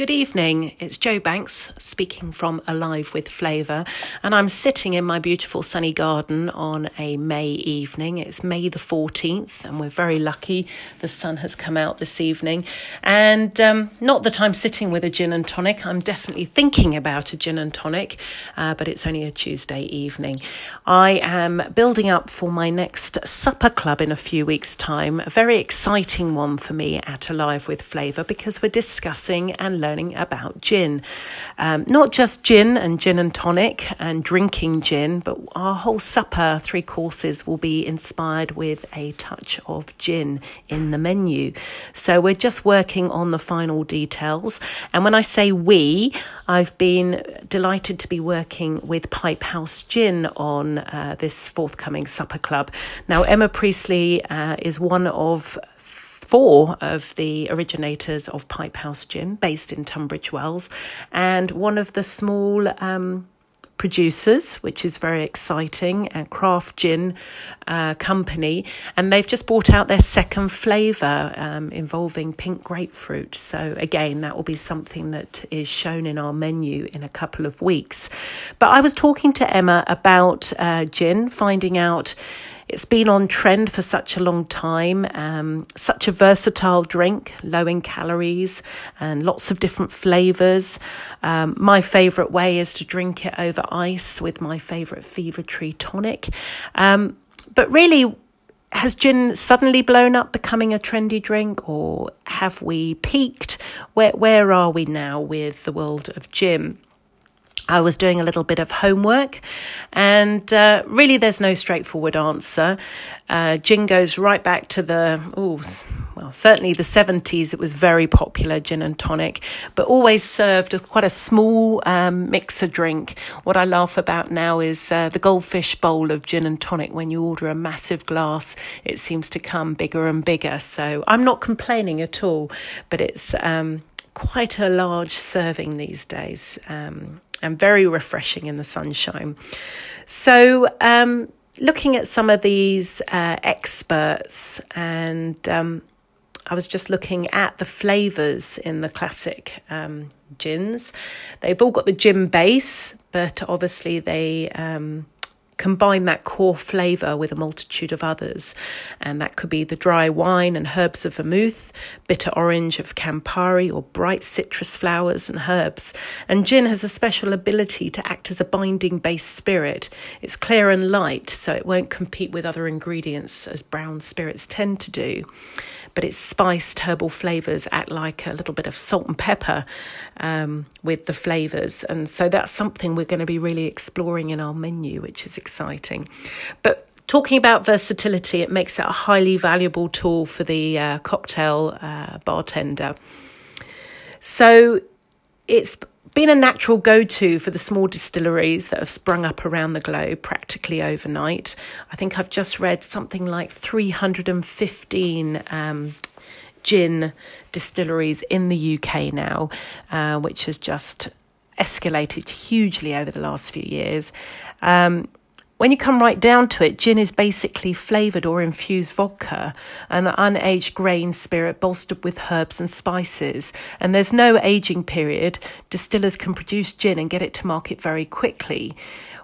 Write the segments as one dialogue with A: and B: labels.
A: Good evening. It's Jo Banks speaking from Alive with Flavour, and I'm sitting in my beautiful sunny garden on a May evening. It's May the 14th, and we're very lucky the sun has come out this evening. And um, not that I'm sitting with a gin and tonic, I'm definitely thinking about a gin and tonic, uh, but it's only a Tuesday evening. I am building up for my next supper club in a few weeks' time, a very exciting one for me at Alive with Flavour because we're discussing and learning learning about gin. Um, not just gin and gin and tonic and drinking gin, but our whole supper, three courses, will be inspired with a touch of gin in the menu. So we're just working on the final details. And when I say we, I've been delighted to be working with Pipe House Gin on uh, this forthcoming supper club. Now, Emma Priestley uh, is one of four of the originators of Pipe House Gin, based in Tunbridge Wells, and one of the small um, producers, which is very exciting, a craft gin uh, company, and they've just brought out their second flavour um, involving pink grapefruit. So, again, that will be something that is shown in our menu in a couple of weeks. But I was talking to Emma about uh, gin, finding out it's been on trend for such a long time, um, such a versatile drink, low in calories and lots of different flavours. Um, my favourite way is to drink it over ice with my favourite Fever Tree tonic. Um, but really, has gin suddenly blown up becoming a trendy drink or have we peaked? Where, where are we now with the world of gin? I was doing a little bit of homework, and uh, really, there's no straightforward answer. Uh, gin goes right back to the, oh, well, certainly the 70s, it was very popular, gin and tonic, but always served as quite a small um, mixer drink. What I laugh about now is uh, the goldfish bowl of gin and tonic. When you order a massive glass, it seems to come bigger and bigger. So I'm not complaining at all, but it's um, quite a large serving these days. Um, and very refreshing in the sunshine. So, um, looking at some of these uh, experts, and um, I was just looking at the flavours in the classic um, gins. They've all got the gin base, but obviously they um, combine that core flavour with a multitude of others. And that could be the dry wine and herbs of vermouth, bitter orange of Campari, or bright citrus flowers and herbs. And gin has a special ability to act as a binding base spirit. It's clear and light, so it won't compete with other ingredients as brown spirits tend to do but its spiced herbal flavours act like a little bit of salt and pepper um, with the flavours. And so that's something we're going to be really exploring in our menu, which is exciting. But talking about versatility, it makes it a highly valuable tool for the uh, cocktail uh, bartender. So it's been a natural go to for the small distilleries that have sprung up around the globe practically overnight. I think I've just read something like 315 um, gin distilleries in the UK now, uh, which has just escalated hugely over the last few years. Um, when you come right down to it, gin is basically flavoured or infused vodka, an unaged grain spirit bolstered with herbs and spices. And there's no aging period. Distillers can produce gin and get it to market very quickly,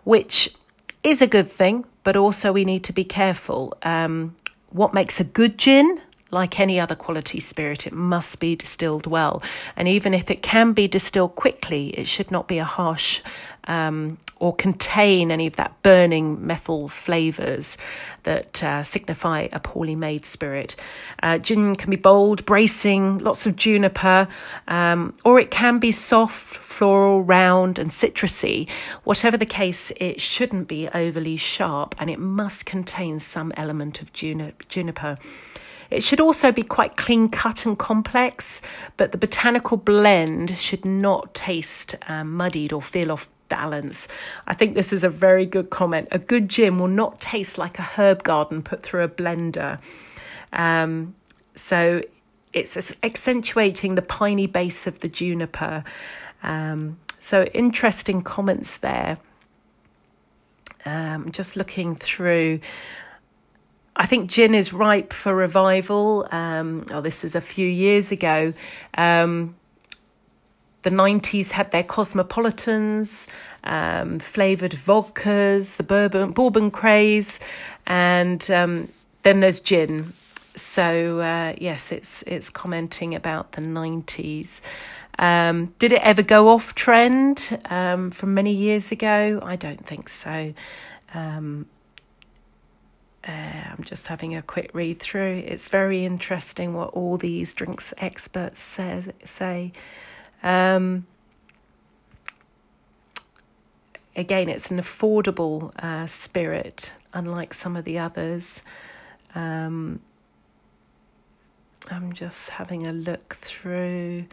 A: which is a good thing, but also we need to be careful. Um, what makes a good gin? Like any other quality spirit, it must be distilled well. And even if it can be distilled quickly, it should not be a harsh um, or contain any of that burning methyl flavours that uh, signify a poorly made spirit. Uh, gin can be bold, bracing, lots of juniper, um, or it can be soft, floral, round, and citrusy. Whatever the case, it shouldn't be overly sharp and it must contain some element of juniper. It should also be quite clean cut and complex, but the botanical blend should not taste um, muddied or feel off balance. I think this is a very good comment. A good gin will not taste like a herb garden put through a blender. Um, so it's accentuating the piney base of the juniper. Um, so interesting comments there. Um, just looking through. I think gin is ripe for revival. Um, oh, this is a few years ago. Um, the 90s had their cosmopolitans, um, flavoured vodkas, the bourbon, bourbon craze, and um, then there's gin. So uh, yes, it's it's commenting about the 90s. Um, did it ever go off trend um, from many years ago? I don't think so. Um, uh, I'm just having a quick read through. It's very interesting what all these drinks experts say. say. Um, again, it's an affordable uh, spirit, unlike some of the others. Um, I'm just having a look through.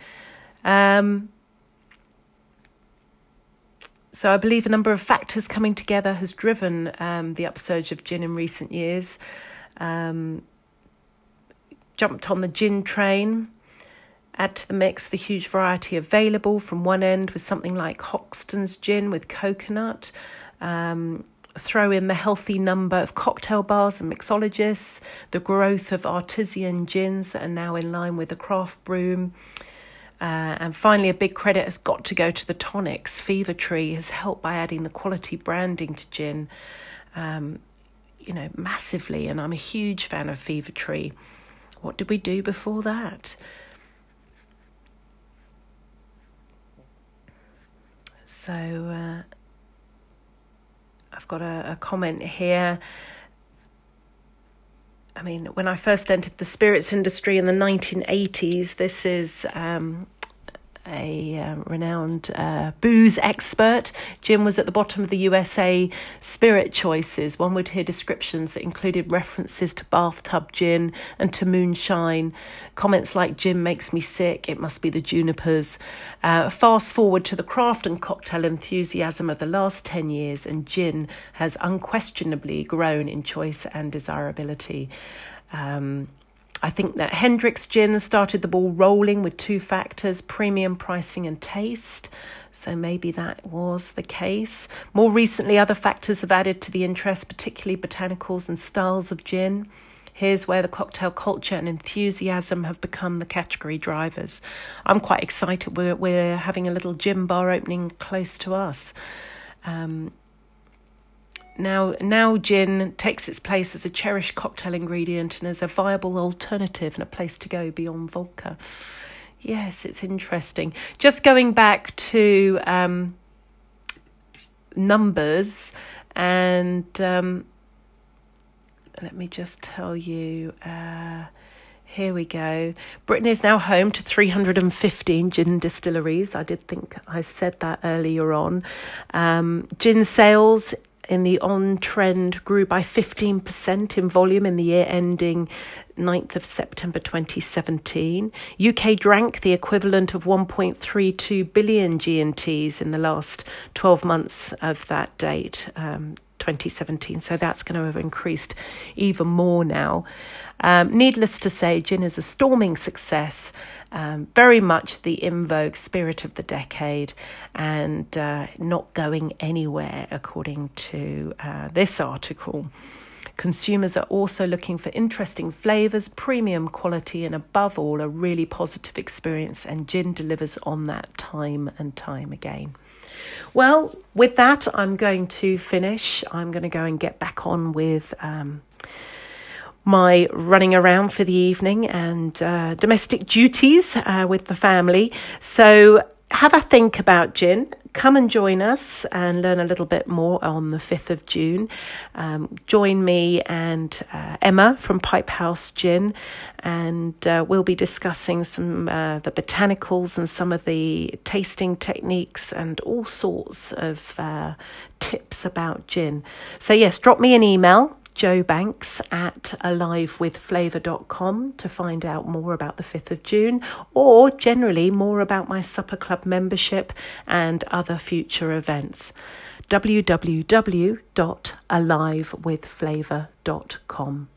A: Um, so I believe a number of factors coming together has driven um, the upsurge of gin in recent years. Um, jumped on the gin train. Add to the mix the huge variety available from one end with something like Hoxton's gin with coconut. Um, throw in the healthy number of cocktail bars and mixologists, the growth of artisan gins that are now in line with the craft brew. Uh, and finally, a big credit has got to go to the tonics. Fever Tree has helped by adding the quality branding to gin, um, you know, massively. And I'm a huge fan of Fever Tree. What did we do before that? So uh, I've got a, a comment here. I mean, when I first entered the spirits industry in the 1980s, this is um, a uh, renowned uh, booze expert. Gin was at the bottom of the USA spirit choices. One would hear descriptions that included references to bathtub gin and to moonshine. Comments like "Gin makes me sick. It must be the junipers." Uh, fast forward to the craft and cocktail enthusiasm of the last ten years, and gin has unquestionably grown in choice and desirability. Um, I think that Hendrick's Gin started the ball rolling with two factors premium pricing and taste. So maybe that was the case. More recently, other factors have added to the interest, particularly botanicals and styles of gin. Here's where the cocktail culture and enthusiasm have become the category drivers. I'm quite excited. We're, we're having a little gin bar opening close to us. Um, now, now gin takes its place as a cherished cocktail ingredient and as a viable alternative and a place to go beyond vodka. Yes, it's interesting. Just going back to um, numbers, and um, let me just tell you. Uh, here we go. Britain is now home to 315 gin distilleries. I did think I said that earlier on. Um, gin sales in the on trend grew by 15% in volume in the year ending 9th of September 2017. UK drank the equivalent of 1.32 billion GNTs in the last 12 months of that date. Um, 2017, so that's going to have increased even more now. Um, needless to say, gin is a storming success, um, very much the in vogue spirit of the decade, and uh, not going anywhere, according to uh, this article. Consumers are also looking for interesting flavours, premium quality, and above all, a really positive experience, and gin delivers on that time and time again. Well, with that, I'm going to finish. I'm going to go and get back on with. Um, my running around for the evening and uh, domestic duties uh, with the family. So, have a think about gin. Come and join us and learn a little bit more on the 5th of June. Um, join me and uh, Emma from Pipehouse Gin, and uh, we'll be discussing some uh, the botanicals and some of the tasting techniques and all sorts of uh, tips about gin. So, yes, drop me an email Jo Banks at alivewithflavour.com to find out more about the 5th of June or generally more about my Supper Club membership and other future events. www.alivewithflavour.com.